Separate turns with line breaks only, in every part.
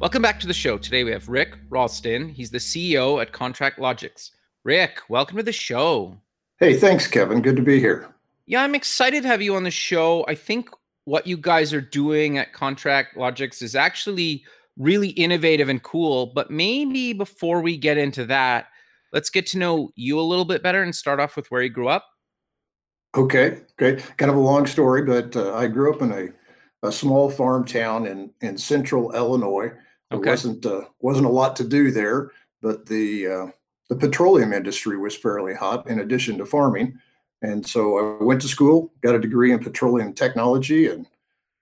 Welcome back to the show. Today we have Rick Ralston. He's the CEO at ContractLogix. Rick, welcome to the show.
Hey, thanks, Kevin. Good to be here.
Yeah, I'm excited to have you on the show. I think what you guys are doing at ContractLogix is actually really innovative and cool. But maybe before we get into that, let's get to know you a little bit better and start off with where you grew up.
Okay, great. Kind of a long story, but uh, I grew up in a, a small farm town in, in central Illinois. There wasn't uh, wasn't a lot to do there, but the uh, the petroleum industry was fairly hot in addition to farming, and so I went to school, got a degree in petroleum technology, and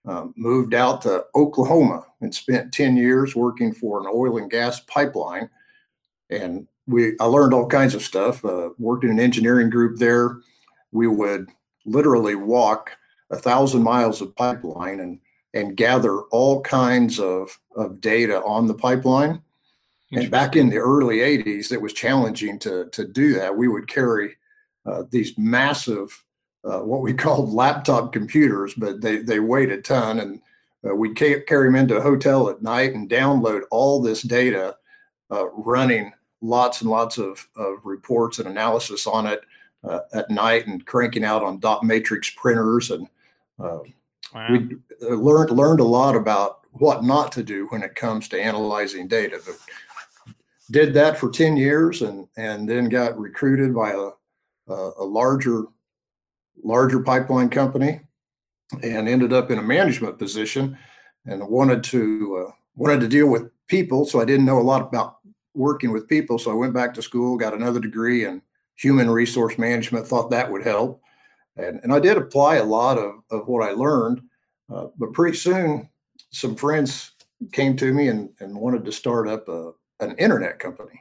um, moved out to Oklahoma and spent ten years working for an oil and gas pipeline. And we I learned all kinds of stuff. Uh, worked in an engineering group there. We would literally walk a thousand miles of pipeline and and gather all kinds of, of data on the pipeline. And back in the early 80s, it was challenging to, to do that. We would carry uh, these massive, uh, what we called laptop computers, but they, they weighed a ton. And uh, we'd ca- carry them into a hotel at night and download all this data, uh, running lots and lots of, of reports and analysis on it uh, at night and cranking out on dot matrix printers. And uh,
Wow.
we uh, learned learned a lot about what not to do when it comes to analyzing data. But did that for ten years, and and then got recruited by a a, larger larger pipeline company, and ended up in a management position, and wanted to uh, wanted to deal with people. So I didn't know a lot about working with people. So I went back to school, got another degree in human resource management. Thought that would help and, and I did apply a lot of, of what I learned, uh, but pretty soon some friends came to me and, and wanted to start up a, an internet company.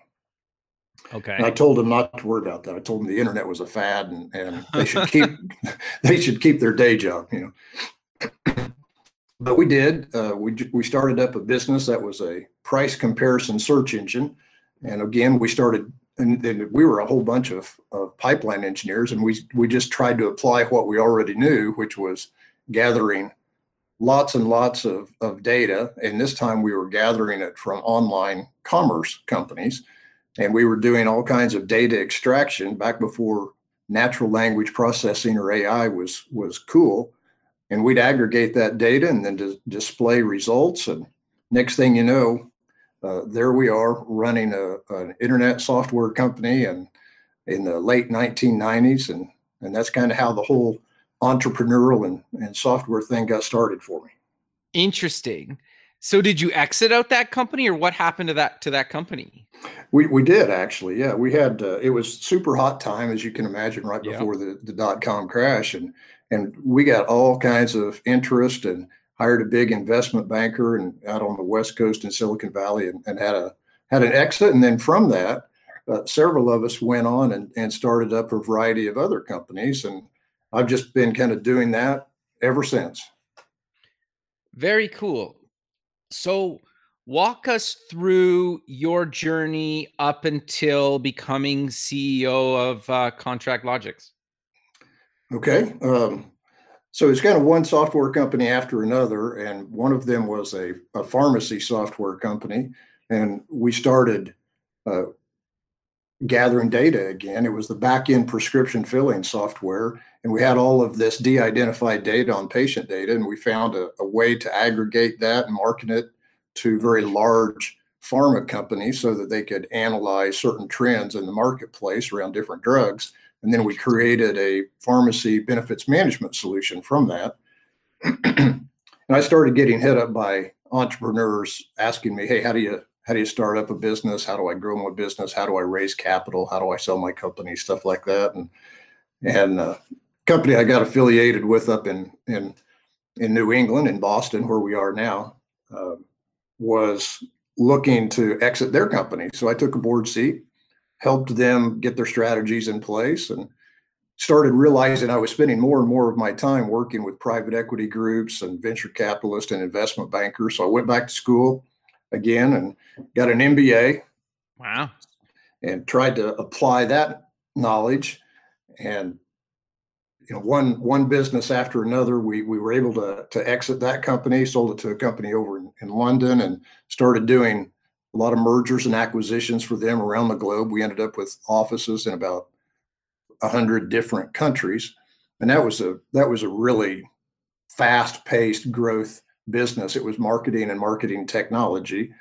Okay.
And I told them not to worry about that. I told them the internet was a fad and, and they should keep they should keep their day job, you know. But we did. Uh, we we started up a business that was a price comparison search engine, and again we started and then we were a whole bunch of, of pipeline engineers and we we just tried to apply what we already knew which was gathering lots and lots of, of data. And this time we were gathering it from online commerce companies. And we were doing all kinds of data extraction back before natural language processing or ai was was cool. And we'd aggregate that data and then dis- display results. And next thing you know uh, there we are running a, an internet software company and in the late 1990s and and that's kind of how the whole entrepreneurial and, and software thing got started for me
Interesting. So did you exit out that company or what happened to that to that company?
we, we did actually yeah we had uh, it was super hot time as you can imagine right before the, the dot-com crash and and we got all kinds of interest and hired a big investment banker and out on the west coast in silicon valley and, and had a had an exit and then from that uh, several of us went on and, and started up a variety of other companies and i've just been kind of doing that ever since
Very cool. So walk us through your journey up until becoming CEO of uh, ContractLogix.
Okay. Um, so it's kind of one software company after another, and one of them was a, a pharmacy software company, and we started uh, gathering data again. It was the back end prescription filling software, and we had all of this de-identified data on patient data, and we found a, a way to aggregate that and market it to very large pharma companies so that they could analyze certain trends in the marketplace around different drugs. And then we created a pharmacy benefits management solution from that. and I started getting hit up by entrepreneurs asking me, "Hey, how do you how do you start up a business? How do I grow my business? How do I raise capital? How do I sell my company? Stuff like that." And and uh, company I got affiliated with up in in in New England, in Boston, where we are now, uh, was looking to exit their company. So I took a board seat, helped them get their strategies in place, and started realizing I was spending more and more of my time working with private equity groups and venture capitalists and investment bankers. So I went back to school again and got an MBA.
Wow.
And tried to apply that knowledge and you know one one business after another we we were able to to exit that company sold it to a company over in, in london and started doing a lot of mergers and acquisitions for them around the globe. We ended up with offices in about 100 different countries. And that was a that was a really fast paced growth business. It was marketing and marketing technology.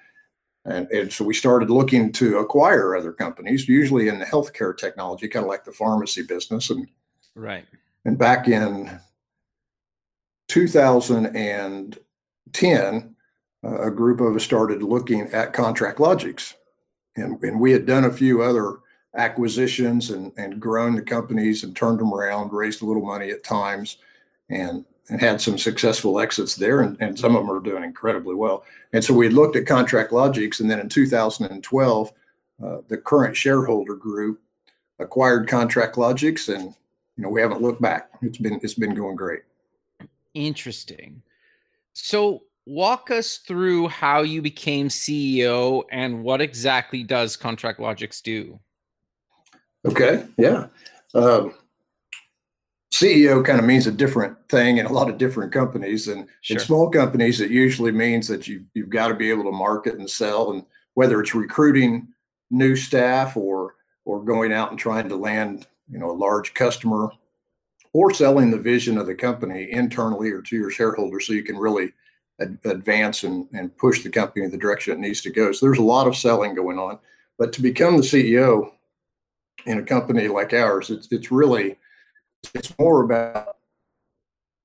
And, and so we started looking to acquire other companies usually in the healthcare technology kind of like the pharmacy business. And
right.
and back in 2010 a group of us started looking at ContractLogix and, and we had done a few other acquisitions and, and grown the companies and turned them around, raised a little money at times, and and had some successful exits there, and, and some of them are doing incredibly well. And so we looked at ContractLogix. and then in 2012, uh, the current shareholder group acquired ContractLogix and you know we haven't looked back. It's been it's been going great.
Interesting. So walk us through how you became CEO and what exactly does ContractLogix do?
Okay, yeah. Um, CEO kind of means a different thing in a lot of different companies. And sure. in small companies, it usually means that you, you've got to be able to market and sell. And whether it's recruiting new staff or or going out and trying to land, you know, a large customer or selling the vision of the company internally or to your shareholders so you can really ad- advance and, and push the company in the direction it needs to go. So there's a lot of selling going on. But to become the CEO, in a company like ours, it's it's really it's more about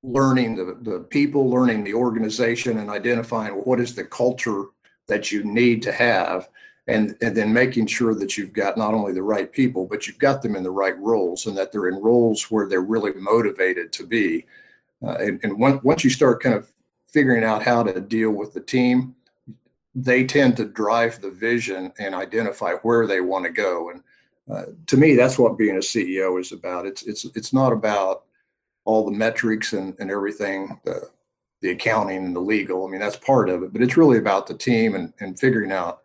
learning the, the people, learning the organization, and identifying what is the culture that you need to have, and and then making sure that you've got not only the right people, but you've got them in the right roles, and that they're in roles where they're really motivated to be. Uh, and and once once you start kind of figuring out how to deal with the team, they tend to drive the vision and identify where they want to go. And uh, to me, that's what being a CEO is about. It's it's it's not about all the metrics and, and everything, the the accounting and the legal. I mean, that's part of it, but it's really about the team and, and figuring out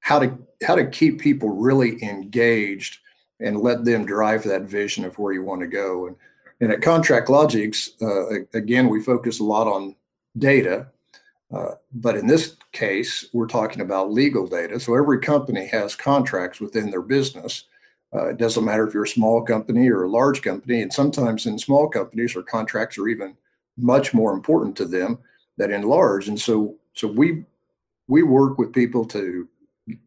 how to how to keep people really engaged and let them drive that vision of where you want to go. And and at ContractLogix, uh, again, we focus a lot on data uh, but in this case, we're talking about legal data. So every company has contracts within their business. Uh, it doesn't matter if you're a small company or a large company. And sometimes in small companies, or contracts are even much more important to them than in large. And so, so we we work with people to,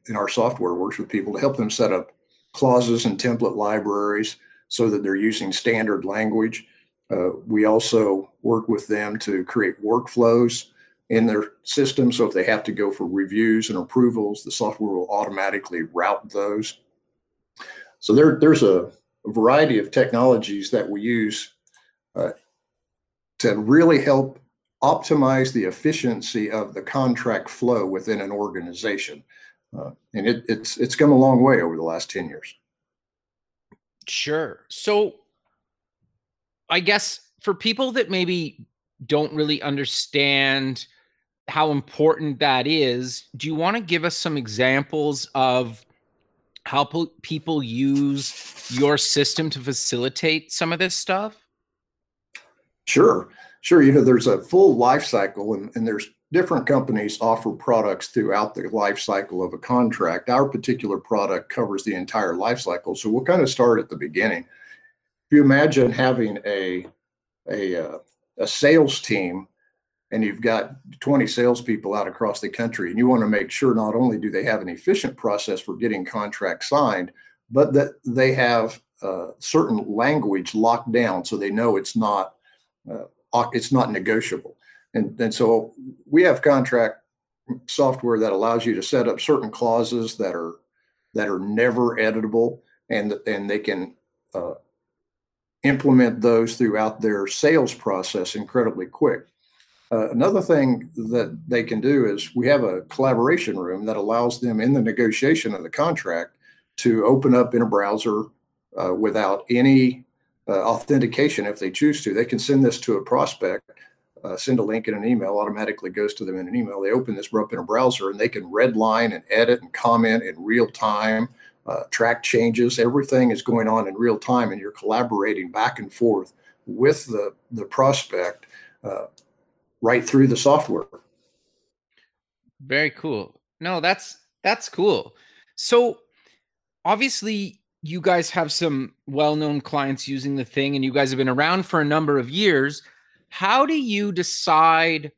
in our software works with people to help them set up clauses and template libraries so that they're using standard language. Uh, we also work with them to create workflows in their system. So if they have to go for reviews and approvals, the software will automatically route those. So there, there's a, a variety of technologies that we use uh, to really help optimize the efficiency of the contract flow within an organization. Uh, and it, it's it's come a long way over the last 10 years.
Sure. So I guess for people that maybe don't really understand how important that is, do you want to give us some examples of how po- people use your system to facilitate some of this stuff?
Sure, sure. You know, there's a full life cycle, and, and there's different companies offer products throughout the life cycle of a contract. Our particular product covers the entire life cycle, so we'll kind of start at the beginning. If you imagine having a a, uh, a sales team and you've got 20 salespeople out across the country, and you want to make sure not only do they have an efficient process for getting contracts signed, but that they have uh, certain language locked down so they know it's not uh, it's not negotiable. And, and so we have contract software that allows you to set up certain clauses that are that are never editable, and and they can uh, implement those throughout their sales process incredibly quick. Uh, another thing that they can do is we have a collaboration room that allows them in the negotiation of the contract to open up in a browser uh, without any uh, authentication if they choose to. They can send this to a prospect, uh, send a link in an email, automatically goes to them in an email. They open this up in a browser and they can redline and edit and comment in real time, uh, track changes. Everything is going on in real time, and you're collaborating back and forth with the the prospect uh, right through the software.
Very cool. No, that's that's cool. So obviously you guys have some well-known clients using the thing and you guys have been around for a number of years. How do you decide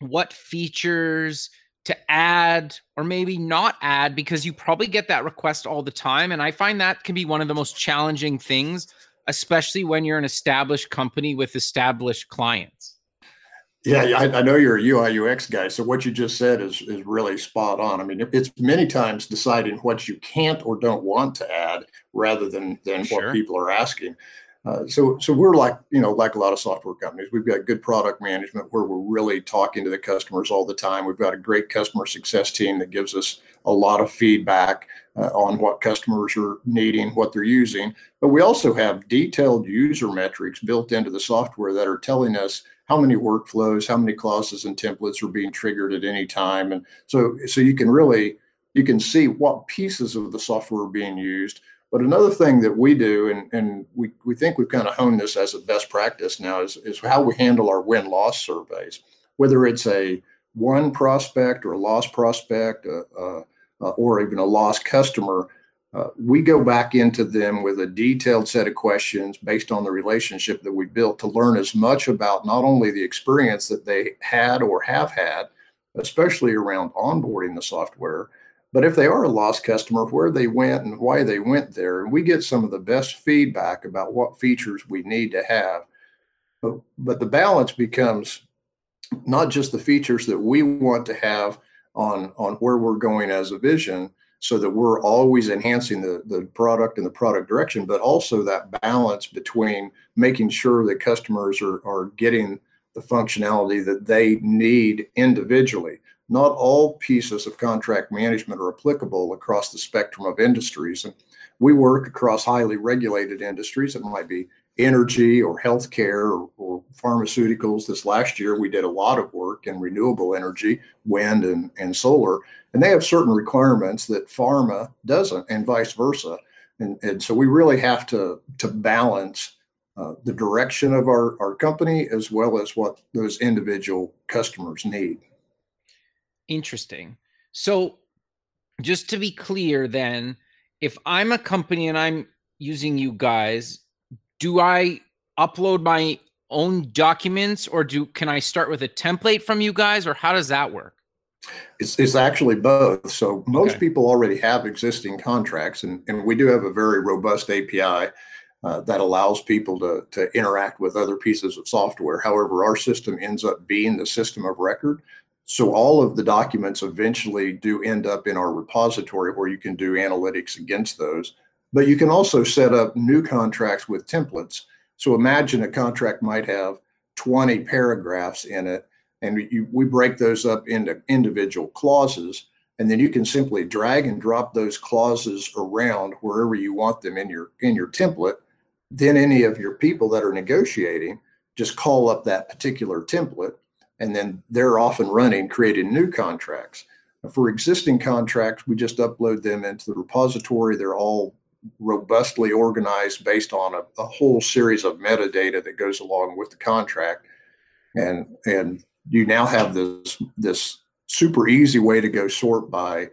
what features to add or maybe not add because you probably get that request all the time and I find that can be one of the most challenging things especially when you're an established company with established clients.
Yeah, I, I, know you're a UI UX guy. So what you just said is is really spot on. I mean, it's many times deciding what you can't or don't want to add rather than than sure. what people are asking. Uh, so so we're like you know like a lot of software companies. We've got good product management where we're really talking to the customers all the time. We've got a great customer success team that gives us a lot of feedback uh, on what customers are needing, what they're using. But we also have detailed user metrics built into the software that are telling us how many workflows, how many clauses and templates are being triggered at any time. And so, so you can really, you can see what pieces of the software are being used. But another thing that we do, and, and we, we think we've kind of honed this as a best practice now, is, is how we handle our win loss surveys. Whether it's a won prospect or a lost prospect uh, uh, uh, or even a lost customer, uh, we go back into them with a detailed set of questions based on the relationship that we built to learn as much about not only the experience that they had or have had, especially around onboarding the software, but if they are a lost customer, where they went and why they went there. And we get some of the best feedback about what features we need to have. But, but the balance becomes not just the features that we want to have on, on where we're going as a vision, so that we're always enhancing the, the product and the product direction, but also that balance between making sure that customers are, are getting the functionality that they need individually. Not all pieces of contract management are applicable across the spectrum of industries. And we work across highly regulated industries. It might be energy or healthcare or, or, pharmaceuticals. This last year, we did a lot of work in renewable energy, wind and, and solar and they have certain requirements that pharma doesn't and vice versa and, and so we really have to to balance uh, the direction of our, our company as well as what those individual customers need
interesting so just to be clear then if i'm a company and i'm using you guys do i upload my own documents or do can i start with a template from you guys or how does that work
it's, it's actually both. So most okay. people already have existing contracts, and, and we do have a very robust API uh, that allows people to, to interact with other pieces of software. However, our system ends up being the system of record. So all of the documents eventually do end up in our repository where you can do analytics against those. But you can also set up new contracts with templates. So imagine a contract might have 20 paragraphs in it and you, we break those up into individual clauses and then you can simply drag and drop those clauses around wherever you want them in your in your template then any of your people that are negotiating just call up that particular template and then they're off and running creating new contracts. For existing contracts we just upload them into the repository. They're all robustly organized based on a, a whole series of metadata that goes along with the contract. And and you now have this this super easy way to go sort by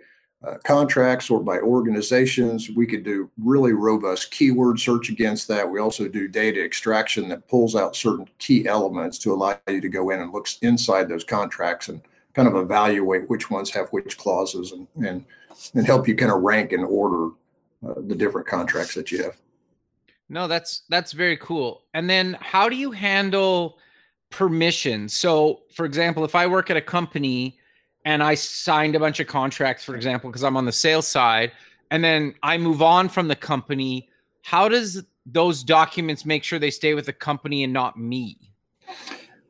uh, contracts, sort by organizations. We could do really robust keyword search against that. We also do data extraction that pulls out certain key elements to allow you to go in and look inside those contracts and kind of evaluate which ones have which clauses and and, and help you kind of rank and order uh, the different contracts that you have.
No, that's that's very cool. And then how do you handle permission. So, for example, if I work at a company and I signed a bunch of contracts, for example, because I'm on the sales side, and then I move on from the company, how does those documents make sure they stay with the company and not me?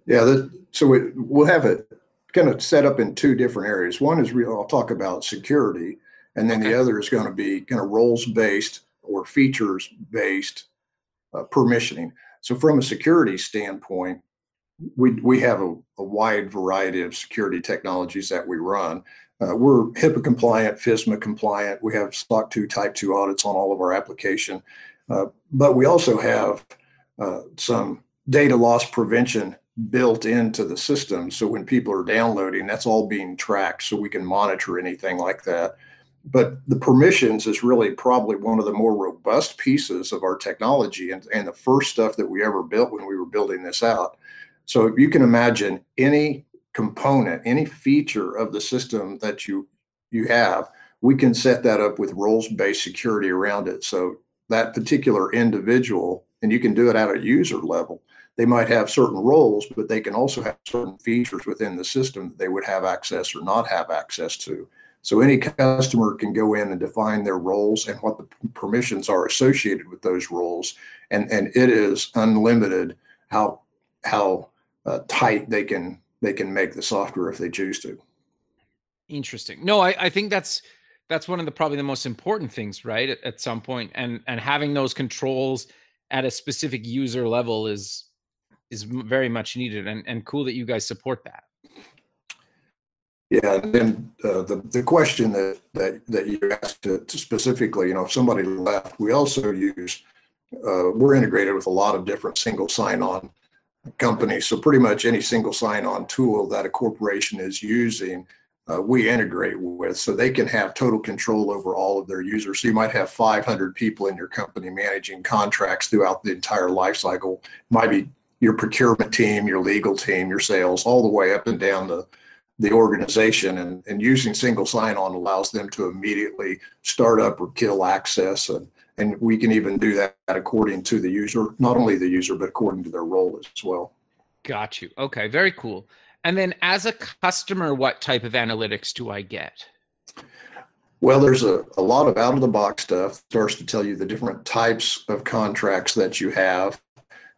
Yeah, that, so it, we'll have it kind of set up in two different areas. One is real. I'll talk about security, and then okay. the other is going to be kind of roles based or features based uh, permissioning. So from a security standpoint, we we have a, a wide variety of security technologies that we run. Uh, we're HIPAA compliant, FISMA compliant. We have SOC 2 Type 2 audits on all of our application. Uh, but we also have uh, some data loss prevention built into the system. So when people are downloading, that's all being tracked so we can monitor anything like that. But the permissions is really probably one of the more robust pieces of our technology and, and the first stuff that we ever built when we were building this out. So you can imagine any component, any feature of the system that you you have, we can set that up with roles-based security around it. So that particular individual, and you can do it at a user level. They might have certain roles, but they can also have certain features within the system that they would have access or not have access to. So any customer can go in and define their roles and what the permissions are associated with those roles, and and it is unlimited how how uh, tight they can they can make the software if they choose to.
Interesting. No, I, I think that's that's one of the probably the most important things, right? At, at some point, and and having those controls at a specific user level is is very much needed, and and cool that you guys support that.
Yeah, and then uh, the the question that that that you asked to, to specifically, you know, if somebody left, we also use uh, we're integrated with a lot of different single sign-on companies. So pretty much any single sign-on tool that a corporation is using, uh, we integrate with, so they can have total control over all of their users. So you might have 500 people in your company managing contracts throughout the entire life cycle. Might be your procurement team, your legal team, your sales, all the way up and down the the organization and, and using single sign-on allows them to immediately start up or kill access and and we can even do that according to the user, not only the user, but according to their role as well.
Got you. Okay, very cool. And then as a customer, what type of analytics do I get?
Well, there's a, a lot of out of the box stuff. Starts to tell you the different types of contracts that you have,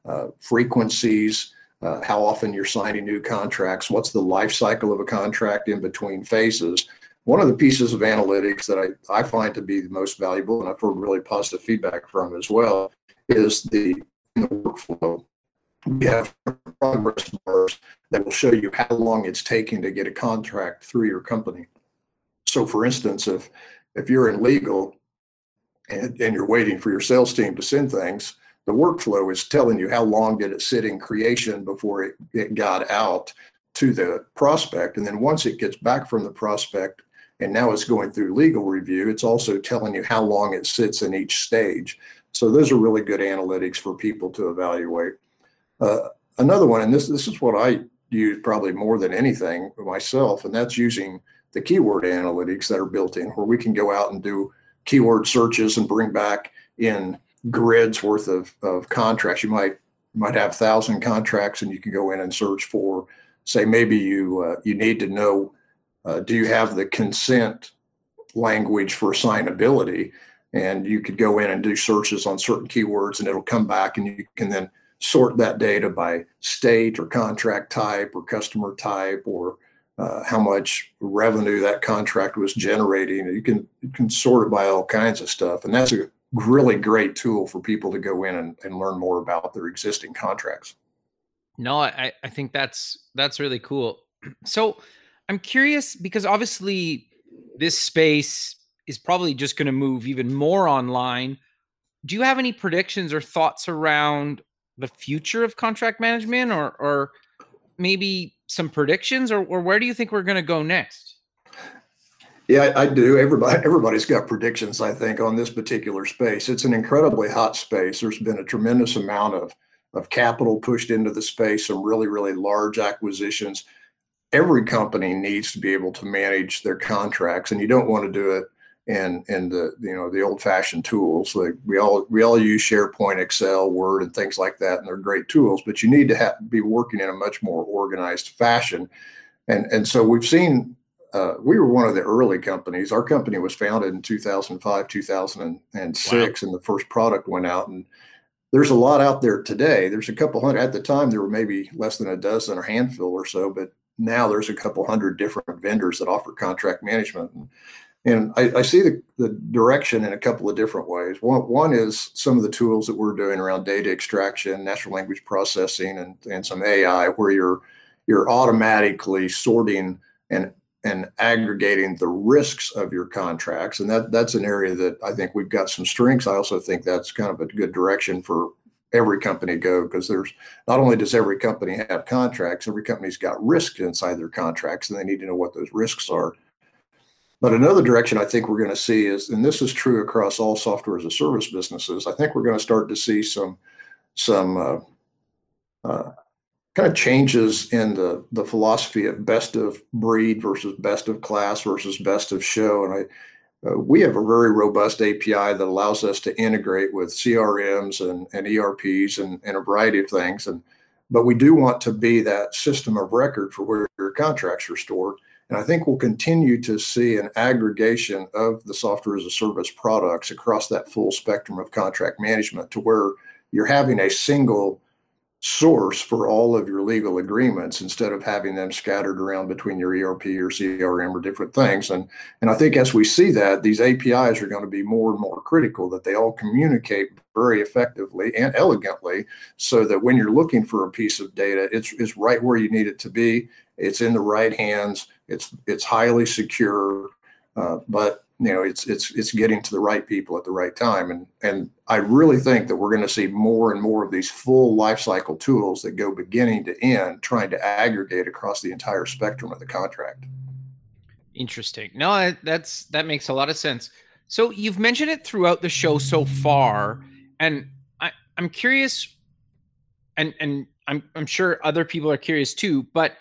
uh, frequencies, uh, how often you're signing new contracts, what's the life cycle of a contract in between phases. One of the pieces of analytics that I, I find to be the most valuable, and I've heard really positive feedback from as well, is the, the workflow. We have progress bars that will show you how long it's taking to get a contract through your company. So, for instance, if if you're in legal and, and you're waiting for your sales team to send things, the workflow is telling you how long did it sit in creation before it, it got out to the prospect. And then once it gets back from the prospect, and now it's going through legal review. It's also telling you how long it sits in each stage. So those are really good analytics for people to evaluate. Uh, another one, and this this is what I use probably more than anything myself, and that's using the keyword analytics that are built in, where we can go out and do keyword searches and bring back in grids worth of, of contracts. You might might have thousand contracts, and you can go in and search for, say, maybe you uh, you need to know uh, do you have the consent language for assignability? And you could go in and do searches on certain keywords, and it'll come back, and you can then sort that data by state or contract type or customer type or uh, how much revenue that contract was generating. You can you can sort it by all kinds of stuff, and that's a really great tool for people to go in and, and learn more about their existing contracts.
No, I, I think that's that's really cool. So I'm curious because obviously this space is probably just going to move even more online. Do you have any predictions or thoughts around the future of contract management or or maybe some predictions or, or where do you think we're going to go next?
Yeah, I, do. Everybody, everybody's got predictions. I think on this particular space, it's an incredibly hot space. There's been a tremendous amount of of capital pushed into the space. Some really, really large acquisitions every company needs to be able to manage their contracts, and you don't want to do it in in the you know the old fashioned tools. Like we all we all use SharePoint, Excel, Word, and things like that, and they're great tools. But you need to have, be working in a much more organized fashion, and and so we've seen. Uh, we were one of the early companies. Our company was founded in 2005, 2006, wow. and the first product went out. And there's a lot out there today. There's a couple hundred at the time. There were maybe less than a dozen or handful or so, but now there's a couple hundred different vendors that offer contract management. And, I, I, see the, the direction in a couple of different ways. One, one is some of the tools that we're doing around data extraction, natural language processing, and, and some AI, where you're you're automatically sorting and and aggregating the risks of your contracts. And that that's an area that I think we've got some strengths. I also think that's kind of a good direction for every company go because there's not only does every company have contracts, every company's got risk inside their contracts and they need to know what those risks are. But another direction I think we're going to see is, and this is true across all software as a service businesses, I think we're going to start to see some some uh, uh, kind of changes in the the philosophy of best of breed versus best of class versus best of show. And I, uh, we have a very robust API that allows us to integrate with CRMs and, and ERPs and, and a variety of things. And but we do want to be that system of record for where your contracts are stored. And I think we'll continue to see an aggregation of the software as a service products across that full spectrum of contract management to where you're having a single source for all of your legal agreements instead of having them scattered around between your ERP or CRM or different things. And and I think as we see that, these APIs are going to be more and more critical that they all communicate very effectively and elegantly so that when you're looking for a piece of data, it's it's right where you need it to be. It's in the right hands. It's it's highly secure. Uh, but you know it's it's it's getting to the right people at the right time. And and i really think that we're going to see more and more of these full life cycle tools that go beginning to end trying to aggregate across the entire spectrum of the contract.
Interesting. No that's that makes a lot of sense. So you've mentioned it throughout the show so far and i i'm curious and and i'm i'm sure other people are curious too but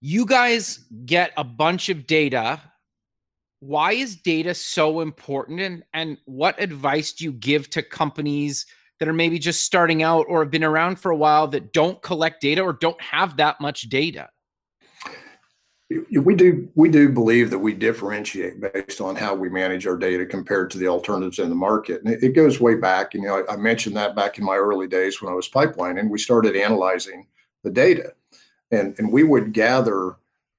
you guys get a bunch of data why is data so important and and what advice do you give to companies that are maybe just starting out or have been around for a while that don't collect data or don't have that much data?
We do we do believe that we differentiate based on how we manage our data compared to the alternatives in the market and it, goes way back you know I, I mentioned that back in my early days when i was pipelining we started analyzing the data and and we would gather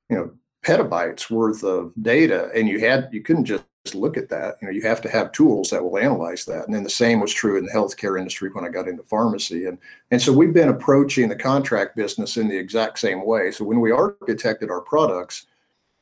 you know petabytes worth of data and you had you couldn't just look at that. You know you have to have tools that will analyze that. And then the same was true in the healthcare industry when i got into pharmacy. And and so we've been approaching the contract business in the exact same way. So when we architected our products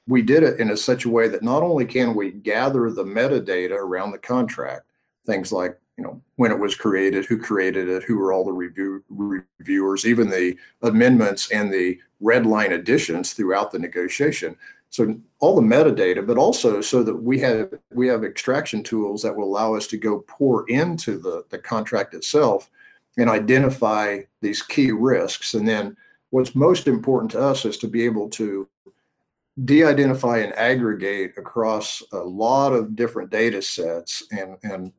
we did it in a such a way that not only can we gather the metadata around the contract things like you know when it was created who created it who were all the review reviewers even the amendments and the red line additions throughout the negotiation. So all the metadata, but also so that we have we have extraction tools that will allow us to go pour into the, the contract itself and identify these key risks. And then what's most important to us is to be able to de-identify and aggregate across a lot of different data sets and, and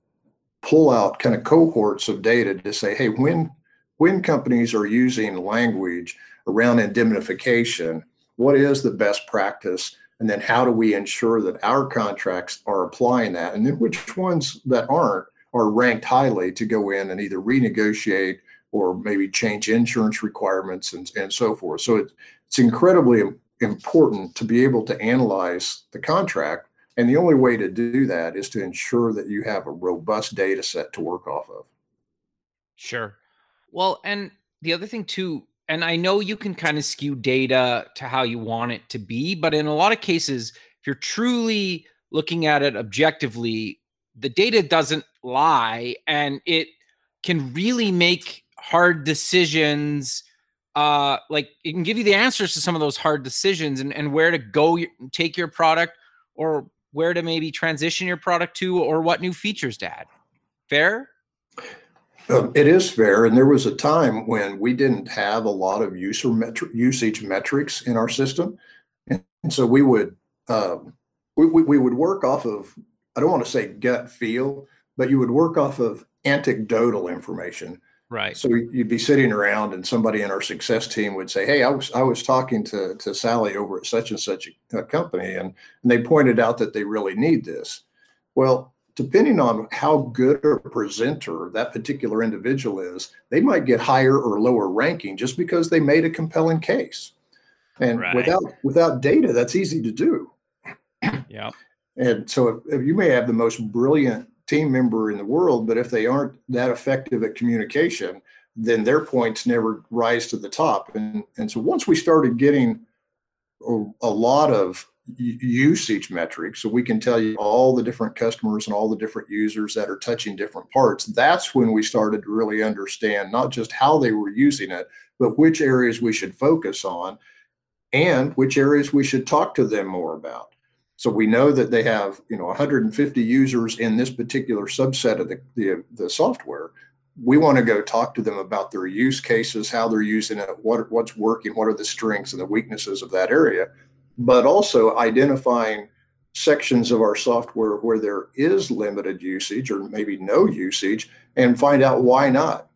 pull out kind of cohorts of data to say, hey, when when companies are using language around indemnification, what is the best practice? And then how do we ensure that our contracts are applying that? And then which ones that aren't are ranked highly to go in and either renegotiate or maybe change insurance requirements and, and so forth. So it, it's incredibly important to be able to analyze the contract. And the only way to do that is to ensure that you have a robust data set to work off of.
Sure. Well, and the other thing too, and I know you can kind of skew data to how you want it to be, but in a lot of cases, if you're truly looking at it objectively, the data doesn't lie and it can really make hard decisions uh like it can give you the answers to some of those hard decisions and, and where to go take your product or where to maybe transition your product to or what new features to add. Fair
um, it is fair, and there was a time when we didn't have a lot of user metri- usage metrics in our system, and so we would um, we, we, we would work off of I don't want to say gut feel, but you would work off of anecdotal information.
Right.
So you'd be sitting around, and somebody in our success team would say, "Hey, I was I was talking to to Sally over at such and such a company, and and they pointed out that they really need this." Well, depending on how good a presenter that particular individual is, they might get higher or lower ranking just because they made a compelling case. And right. without without data, that's easy to do.
Yeah.
And so if, if you may have the most brilliant team member in the world, but if they aren't that effective at communication, then their points never rise to the top. And and so once we started getting a, a lot of usage metrics so we can tell you all the different customers and all the different users that are touching different parts. That's when we started to really understand not just how they were using it but which areas we should focus on and which areas we should talk to them more about. So we know that they have you know 150 users in this particular subset of the, the, the software. We want to go talk to them about their use cases how they're using it what, what's working what are the strengths and the weaknesses of that area but also identifying sections of our software where there is limited usage or maybe no usage and find out why not.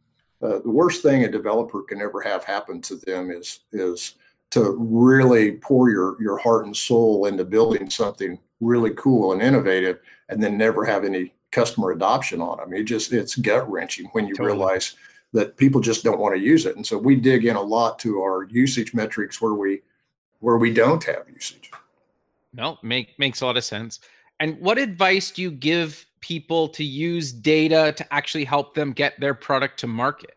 Uh, the worst thing a developer can ever have happen to them is is to really pour your your heart and soul into building something really cool and innovative and then never have any customer adoption on them. It just it's gut wrenching when you totally. realize that people just don't want to use it. And so we dig in a lot to our usage metrics where we where we don't have usage.
No, make makes a lot of sense. And what advice do you give people to use data to actually help them get their product to market?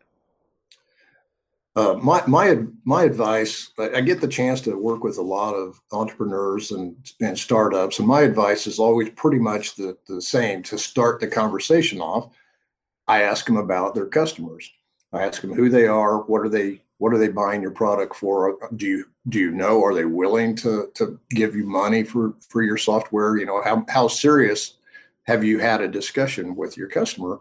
Uh, my my my advice. I get the chance to work with a lot of entrepreneurs and, and startups, and my advice is always pretty much the, the same. To start the conversation off, I ask them about their customers. I ask them who they are, what are they what are they buying your product for? Uh, do you do you know? Are they willing to to give you money for for your software? You know how how serious have you had a discussion with your customer?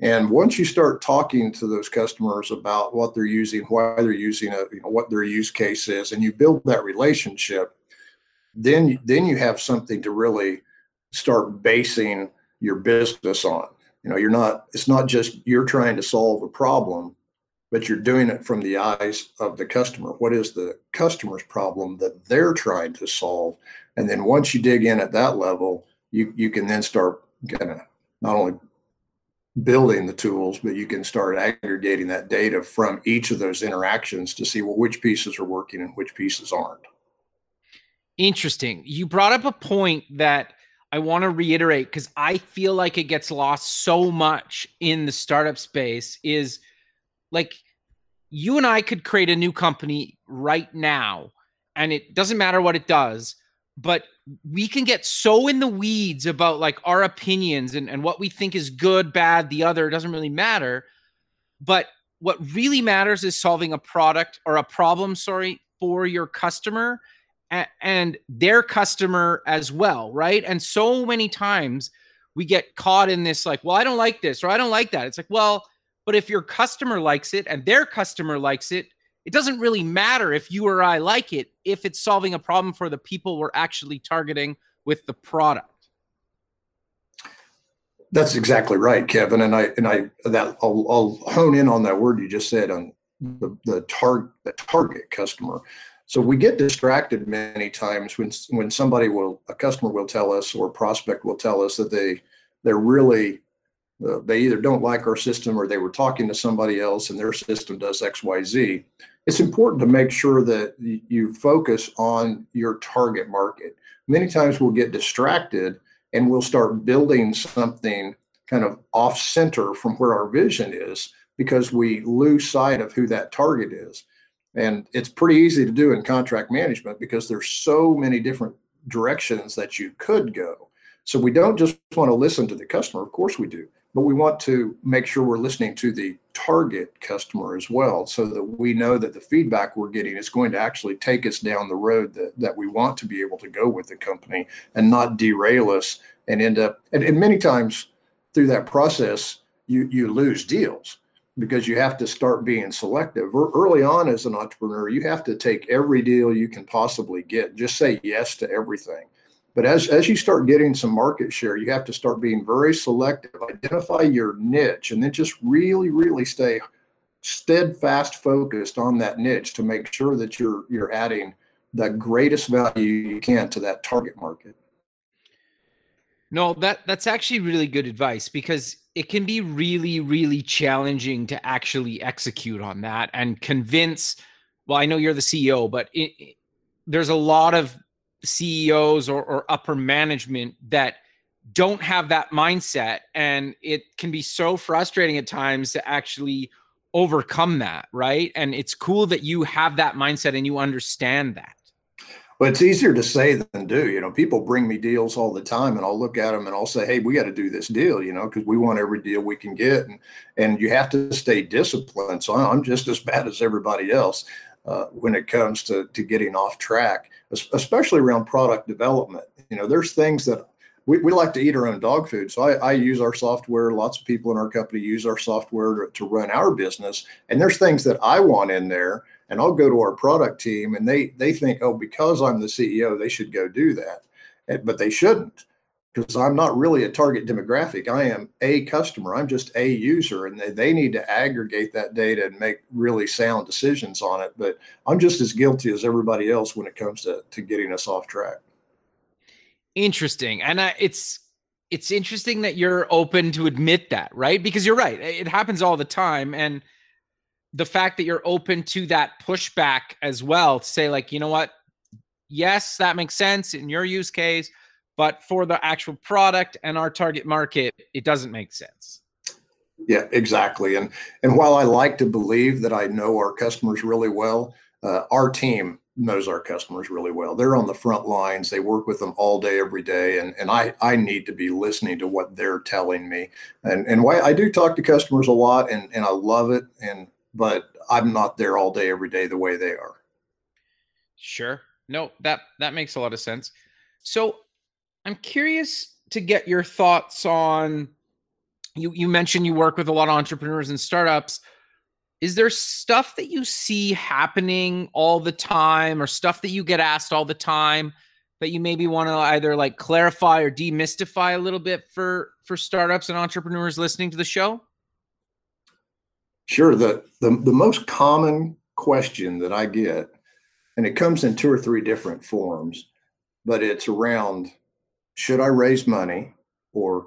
And once you start talking to those customers about what they're using why they're using it you know what their use case is and you build that relationship then then you have something to really start basing your business on. You know you're not it's not just you're trying to solve a problem but you're doing it from the eyes of the customer. What is the customer's problem that they're trying to solve? And then once you dig in at that level, you you can then start kind of not only building the tools, but you can start aggregating that data from each of those interactions to see well which pieces are working and which pieces aren't.
Interesting. You brought up a point that I want to reiterate because I feel like it gets lost so much in the startup space is – like you and I could create a new company right now, and it doesn't matter what it does, but we can get so in the weeds about like our opinions and, and what we think is good, bad, the other, doesn't really matter. But what really matters is solving a product or a problem, sorry, for your customer and their customer as well, right? And so many times we get caught in this like, well, I don't like this or I don't like that. It's like, well, but if your customer likes it and their customer likes it, it doesn't really matter if you or I like it if it's solving a problem for the people we're actually targeting with the product.
That's exactly right, Kevin. And I and I that I'll, I'll hone in on that word you just said on the the target the target customer. So we get distracted many times when when somebody will a customer will tell us or prospect will tell us that they they're really uh, they either don't like our system or they were talking to somebody else and their system does xyz it's important to make sure that you focus on your target market. Many times we'll get distracted and we'll start building something kind of off center from where our vision is because we lose sight of who that target is. And it's pretty easy to do in contract management because there's so many different directions that you could go. So we don't just want to listen to the customer of course we do but we want to make sure we're listening to the target customer as well so that we know that the feedback we're getting is going to actually take us down the road that, that we want to be able to go with the company and not derail us and end up and, and many times through that process you you lose deals because you have to start being selective. Early on as an entrepreneur you have to take every deal you can possibly get. Just say yes to everything but as, as you start getting some market share, you have to start being very selective, identify your niche, and then just really, really stay steadfast focused on that niche to make sure that you're you're adding the greatest value you can to that target market.
No, that that's actually really good advice because it can be really really challenging to actually execute on that and convince well I know you're the CEO but it, there's a lot of CEOs or, or upper management that don't have that mindset. And it can be so frustrating at times to actually overcome that right? And it's cool that you have that mindset and you understand that.
Well, it's easier to say than do. You know, people bring me deals all the time, and I'll look at them and I'll say, "Hey, we got to do this deal," you know, because we want every deal we can get, and and you have to stay disciplined. So I'm just as bad as everybody else uh, when it comes to to getting off track, especially around product development. You know, there's things that we, we like to eat our own dog food. So I, I, use our software. Lots of people in our company use our software to, to run our business. And there's things that I want in there and I'll go to our product team and they they think, oh, because I'm the CEO, they should go do that, but they shouldn't because I'm not really a target demographic. I am a customer. I'm just a user, and they, they need to aggregate that data and make really sound decisions on it. But I'm just as guilty as everybody else when it comes to to getting us off track.
Interesting, and uh, it's it's interesting that you're open to admit that, right? Because you're right. It happens all the time, and the fact that you're open to that pushback as well to say like you know what yes that makes sense in your use case but for the actual product and our target market it doesn't make sense
yeah exactly and and while i like to believe that i know our customers really well uh, our team knows our customers really well they're on the front lines they work with them all day every day and, and I, I need to be listening to what they're telling me and, and why i do talk to customers a lot and, and i love it and but I'm not there all day every day the way they are.
Sure. No, that that makes a lot of sense. So I'm curious to get your thoughts on you you mentioned you work with a lot of entrepreneurs and startups. Is there stuff that you see happening all the time or stuff that you get asked all the time that you maybe want to either like clarify or demystify a little bit for for startups and entrepreneurs listening to the show?
Sure. The, the, the most common question that I get, and it comes in two or three different forms, but it's around should I raise money or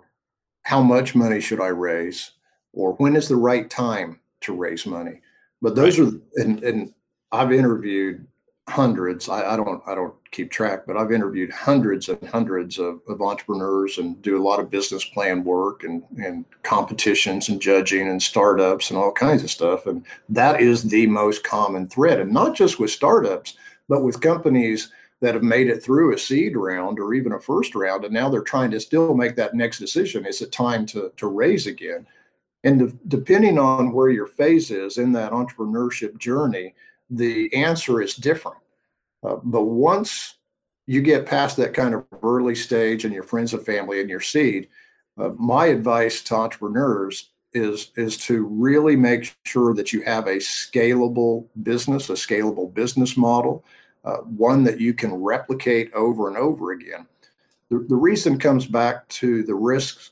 how much money should I raise or when is the right time to raise money? But those are, and, and I've interviewed hundreds. I, I, don't I don't keep track, but I've interviewed hundreds and hundreds of, of entrepreneurs and do a lot of business plan work and, and competitions and judging and startups and all kinds of stuff. And that is the most common thread. And not just with startups, but with companies that have made it through a seed round or even a first round. And now they're trying to still make that next decision. Is it time to, to raise again? And de- depending on where your phase is in that entrepreneurship journey, the answer is different. Uh, but once you get past that kind of early stage and your friends and family and your seed, uh, my advice to entrepreneurs is is to really make sure that you have a scalable business, a scalable business model, uh, one that you can replicate over and over again. The, the reason comes back to the risks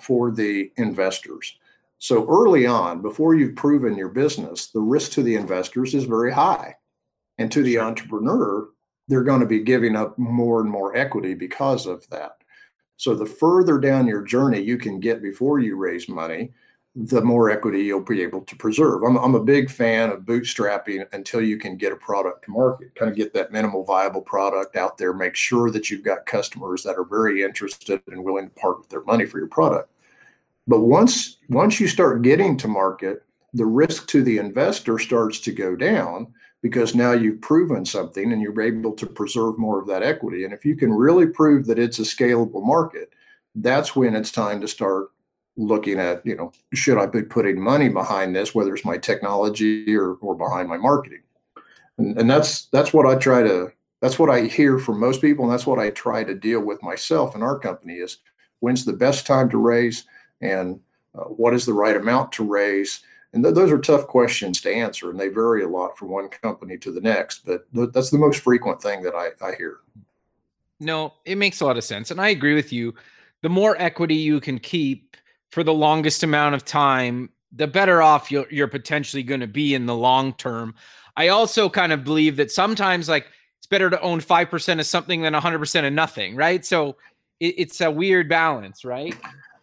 for the investors. So early on, before you've proven your business, the risk to the investors is very high. And to the entrepreneur, they're going to be giving up more and more equity because of that. So the further down your journey you can get before you raise money, the more equity you'll be able to preserve. I'm, I'm a big fan of bootstrapping until you can get a product to market, kind of get that minimal viable product out there, make sure that you've got customers that are very interested and willing to part with their money for your product. But once once you start getting to market, the risk to the investor starts to go down because now you've proven something and you're able to preserve more of that equity. And if you can really prove that it's a scalable market, that's when it's time to start looking at, you know, should I be putting money behind this, whether it's my technology or, or behind my marketing? And, and that's that's what I try to that's what I hear from most people, and that's what I try to deal with myself and our company is when's the best time to raise and uh, what is the right amount to raise? And th- those are tough questions to answer, and they vary a lot from one company to the next. But th- that's the most frequent thing that I, I hear.
No, it makes a lot of sense. And I agree with you. The more equity you can keep for the longest amount of time, the better off you're, you're potentially going to be in the long term. I also kind of believe that sometimes, like, it's better to own 5% of something than 100% of nothing, right? So it, it's a weird balance, right?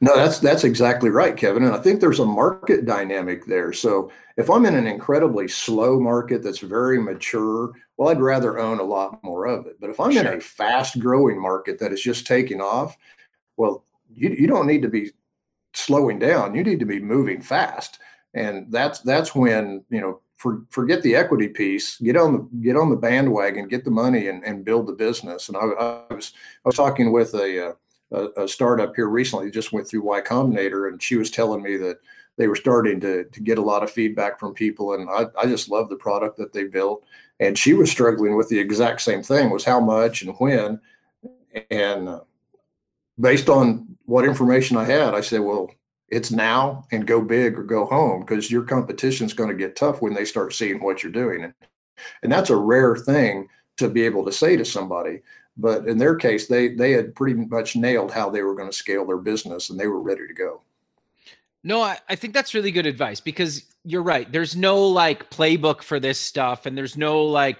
No, that's that's exactly right, Kevin. And I think there's a market dynamic there. So if I'm in an incredibly slow market that's very mature, well, I'd rather own a lot more of it. But if I'm sure. in a fast growing market that is just taking off, well, you, you don't need to be slowing down. You need to be moving fast. And that's that's when, you know, for, forget the equity piece, get on the get on the bandwagon, get the money and, and build the business. And I, I was I was talking with a uh, a, a startup here recently just went through Y Combinator, and she was telling me that they were starting to, to get a lot of feedback from people and I, I just love the product that they built and she was struggling with the exact same thing was how much and when and uh, based on what information i had i said well it's now and go big or go home because your competition's going to get tough when they start seeing what you're doing and, and that's a rare thing to be able to say to somebody but in their case, they they had pretty much nailed how they were going to scale their business, and they were ready to go.
No, I, I think that's really good advice because you're right. There's no like playbook for this stuff, and there's no like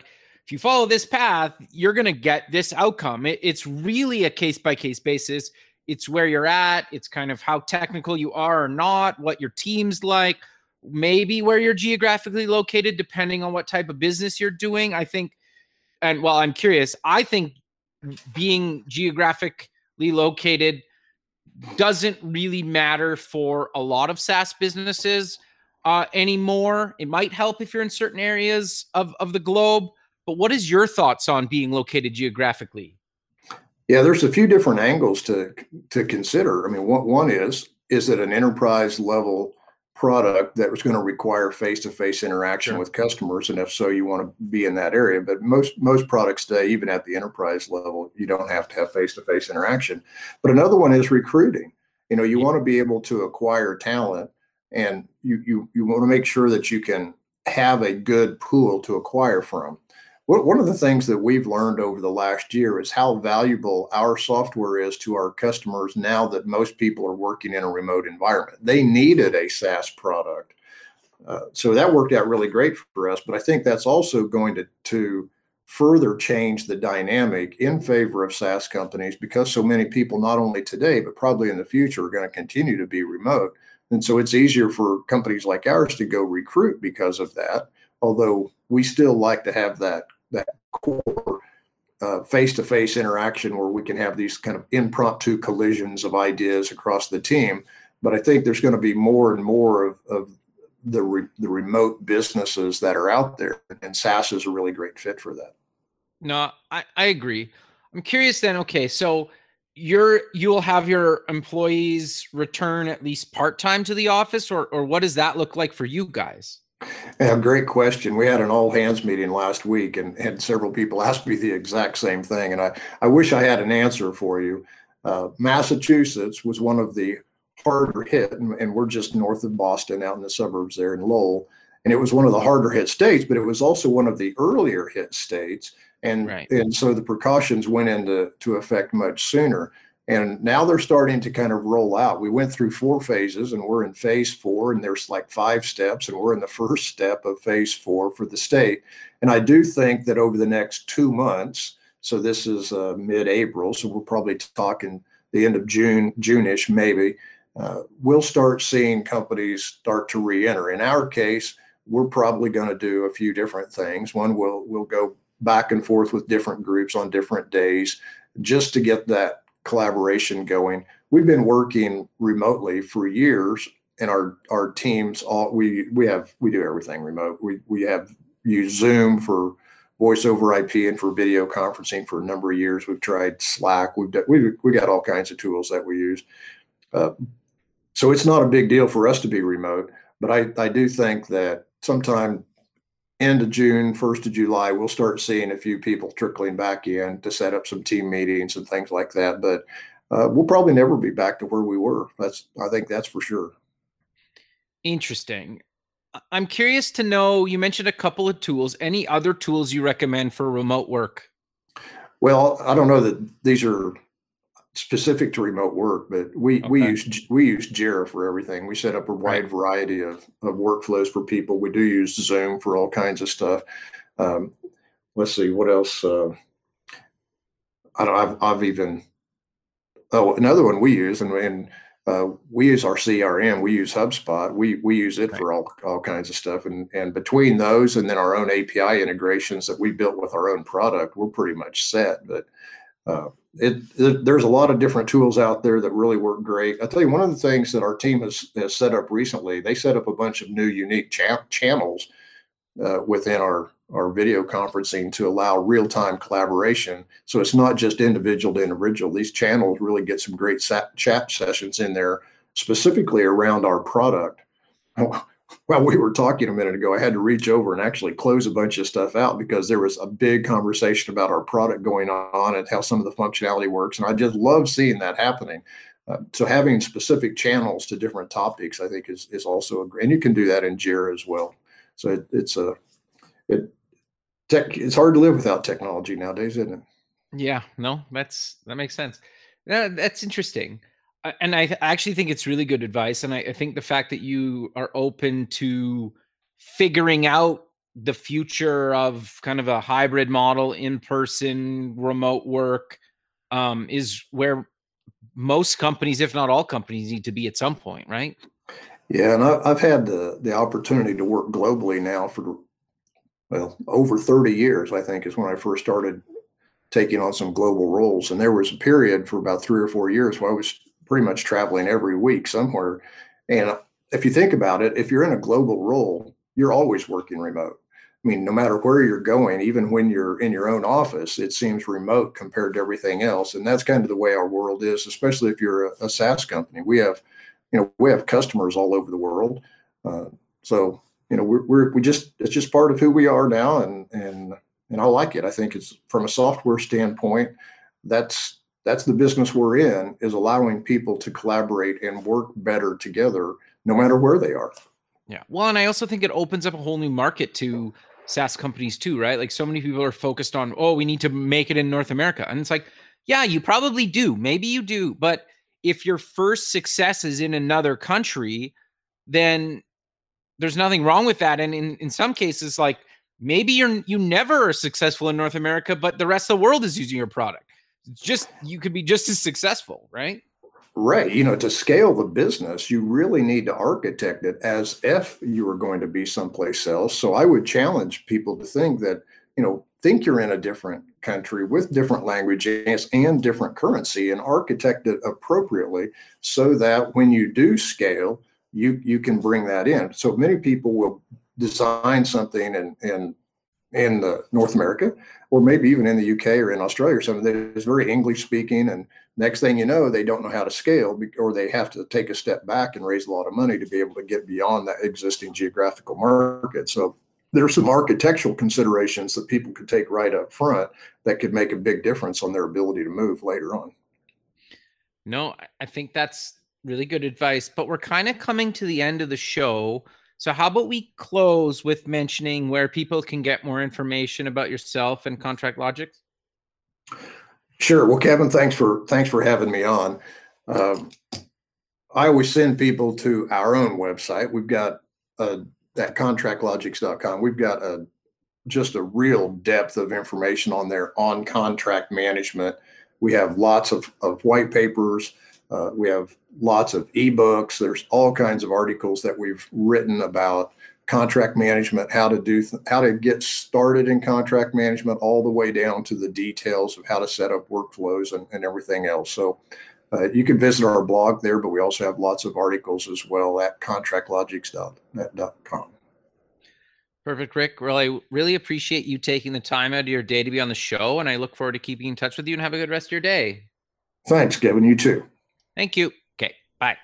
if you follow this path, you're going to get this outcome. It, it's really a case by case basis. It's where you're at. It's kind of how technical you are or not, what your team's like, maybe where you're geographically located, depending on what type of business you're doing. I think, and while I'm curious, I think being geographically located doesn't really matter for a lot of SaaS businesses uh, anymore. It might help if you're in certain areas of, of the globe. But what is your thoughts on being located geographically?
Yeah, there's a few different angles to to consider. I mean, one, one is is it an enterprise level product that was going to require face-to-face interaction sure. with customers and if so you want to be in that area but most most products today even at the enterprise level you don't have to have face-to-face interaction but another one is recruiting you know you yeah. want to be able to acquire talent and you you you want to make sure that you can have a good pool to acquire from one of the things that we've learned over the last year is how valuable our software is to our customers now that most people are working in a remote environment. They needed a SaaS product. Uh, so that worked out really great for us. But I think that's also going to, to further change the dynamic in favor of SaaS companies because so many people, not only today, but probably in the future, are going to continue to be remote. And so it's easier for companies like ours to go recruit because of that. Although we still like to have that that core uh, face-to-face interaction where we can have these kind of impromptu collisions of ideas across the team. But I think there's going to be more and more of, of the re, the remote businesses that are out there, and SaaS is a really great fit for that.
No, I, I agree. I'm curious then. Okay, so you're you'll have your employees return at least part time to the office, or or what does that look like for you guys?
Yeah, great question. We had an all hands meeting last week and had several people ask me the exact same thing. And I, I wish I had an answer for you. Uh, Massachusetts was one of the harder hit, and, and, we're just north of Boston out in the suburbs there in Lowell. And it was one of the harder hit states, but it was also one of the earlier hit states. And, right. and so the precautions went into to effect much sooner. And now they're starting to kind of roll out. We went through four phases and we're in phase four, and there's like five steps, and we're in the first step of phase four for the state. And I do think that over the next two months, so this is uh, mid April, so we're probably talking the end of June, June ish maybe, uh, we'll start seeing companies start to re enter. In our case, we're probably going to do a few different things. One, we'll, we'll go back and forth with different groups on different days just to get that collaboration going. We've been working remotely for years, and our our teams all we we have we do everything remote. We we have used Zoom for voice over IP and for video conferencing for a number of years. We've tried Slack. We've we we got all kinds of tools that we use. Uh, so it's not a big deal for us to be remote, but I I do think that sometime end of June, first of July, we'll start seeing a few people trickling back in to set up some team meetings and things like that. But uh, we'll probably never be back to where we were. That's I think that's for sure.
Interesting. I'm curious to know. You mentioned a couple of tools. Any other tools you recommend for remote work?
Well, I don't know that these are specific to remote work, but we okay. we use we use Jira for everything. We set up a wide right. variety of, of workflows for people. We do use Zoom for all kinds of stuff. Um, let's see what else. Uh, I don't. I've, I've even oh, another one we use, and, and uh, we use our CRM. We use HubSpot. We we use it right. for all all kinds of stuff. And and between those and then our own API integrations that we built with our own product, we're pretty much set. But uh, it, it, there's a lot of different tools out there that really work great. I tell you, one of the things that our team has, has set up recently, they set up a bunch of new unique cha- channels uh, within our our video conferencing to allow real time collaboration. So it's not just individual to individual. These channels really get some great chat sessions in there, specifically around our product. While we were talking a minute ago, I had to reach over and actually close a bunch of stuff out because there was a big conversation about our product going on and how some of the functionality works. And I just love seeing that happening. Uh, so having specific channels to different topics, I think, is is also a great. And you can do that in Jira as well. So it, it's a it tech it's hard to live without technology nowadays, isn't it?
Yeah, no, that's that makes sense. Yeah, that's interesting. And I, I actually think it's really good advice. And I, I think the fact that you are open to figuring out the future of kind of a hybrid model, in person, remote work, um, is where most companies, if not all companies, need to be at some point, right?
Yeah, and I've had the the opportunity to work globally now for well, over 30 years, I think, is when I first started taking on some global roles. And there was a period for about three or four years where I was pretty much traveling every week somewhere. And if you think about it, if you're in a global role, you're always working remote. I mean, no matter where you're going, even when you're in your own office, it seems remote compared to everything else. And that's kind of the way our world is, especially if you're a, a SaaS company. We have, you know, we have customers all over the world. Uh, so you know, we're, we're we just it's just part of who we are now, and and and I like it. I think it's from a software standpoint, that's that's the business we're in is allowing people to collaborate and work better together, no matter where they are.
Yeah. Well, and I also think it opens up a whole new market to SaaS companies too, right? Like so many people are focused on, oh, we need to make it in North America. And it's like, yeah, you probably do. Maybe you do. But if your first success is in another country, then there's nothing wrong with that. And in, in some cases, like maybe you're you never are successful in North America, but the rest of the world is using your product. Just you could be just as successful, right?
Right. You know, to scale the business, you really need to architect it as if you were going to be someplace else. So I would challenge people to think that, you know, think you're in a different country with different languages and different currency and architect it appropriately so that when you do scale, you you can bring that in. So many people will design something and in in the North America, or maybe even in the UK or in Australia or something that is very English speaking, and next thing you know, they don't know how to scale, or they have to take a step back and raise a lot of money to be able to get beyond that existing geographical market. So there are some architectural considerations that people could take right up front that could make a big difference on their ability to move later on.
No, I think that's really good advice. But we're kind of coming to the end of the show. So, how about we close with mentioning where people can get more information about yourself and ContractLogix?
Sure. Well, Kevin, thanks for thanks for having me on. Um, I always send people to our own website. We've got uh, at contractlogix.com. We've got a just a real depth of information on there on contract management. We have lots of, of white papers. Uh, we have lots of ebooks. There's all kinds of articles that we've written about contract management, how to do, th- how to get started in contract management, all the way down to the details of how to set up workflows and, and everything else. So uh, you can visit our blog there, but we also have lots of articles as well at contractlogix.com.
Perfect, Rick. Really, really appreciate you taking the time out of your day to be on the show, and I look forward to keeping in touch with you and have a good rest of your day.
Thanks, Kevin. You too.
Thank you. Okay, bye.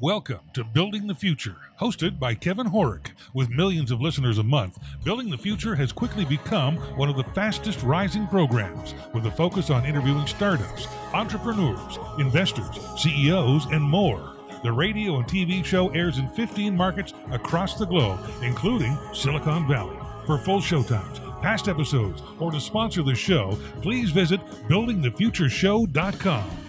Welcome to Building the Future, hosted by Kevin Horek. With millions of listeners a month, Building the Future has quickly become one of the fastest rising programs with a focus on interviewing startups, entrepreneurs, investors, CEOs, and more. The radio and TV show airs in 15 markets across the globe, including Silicon Valley. For full showtimes, past episodes, or to sponsor the show, please visit buildingthefutureshow.com.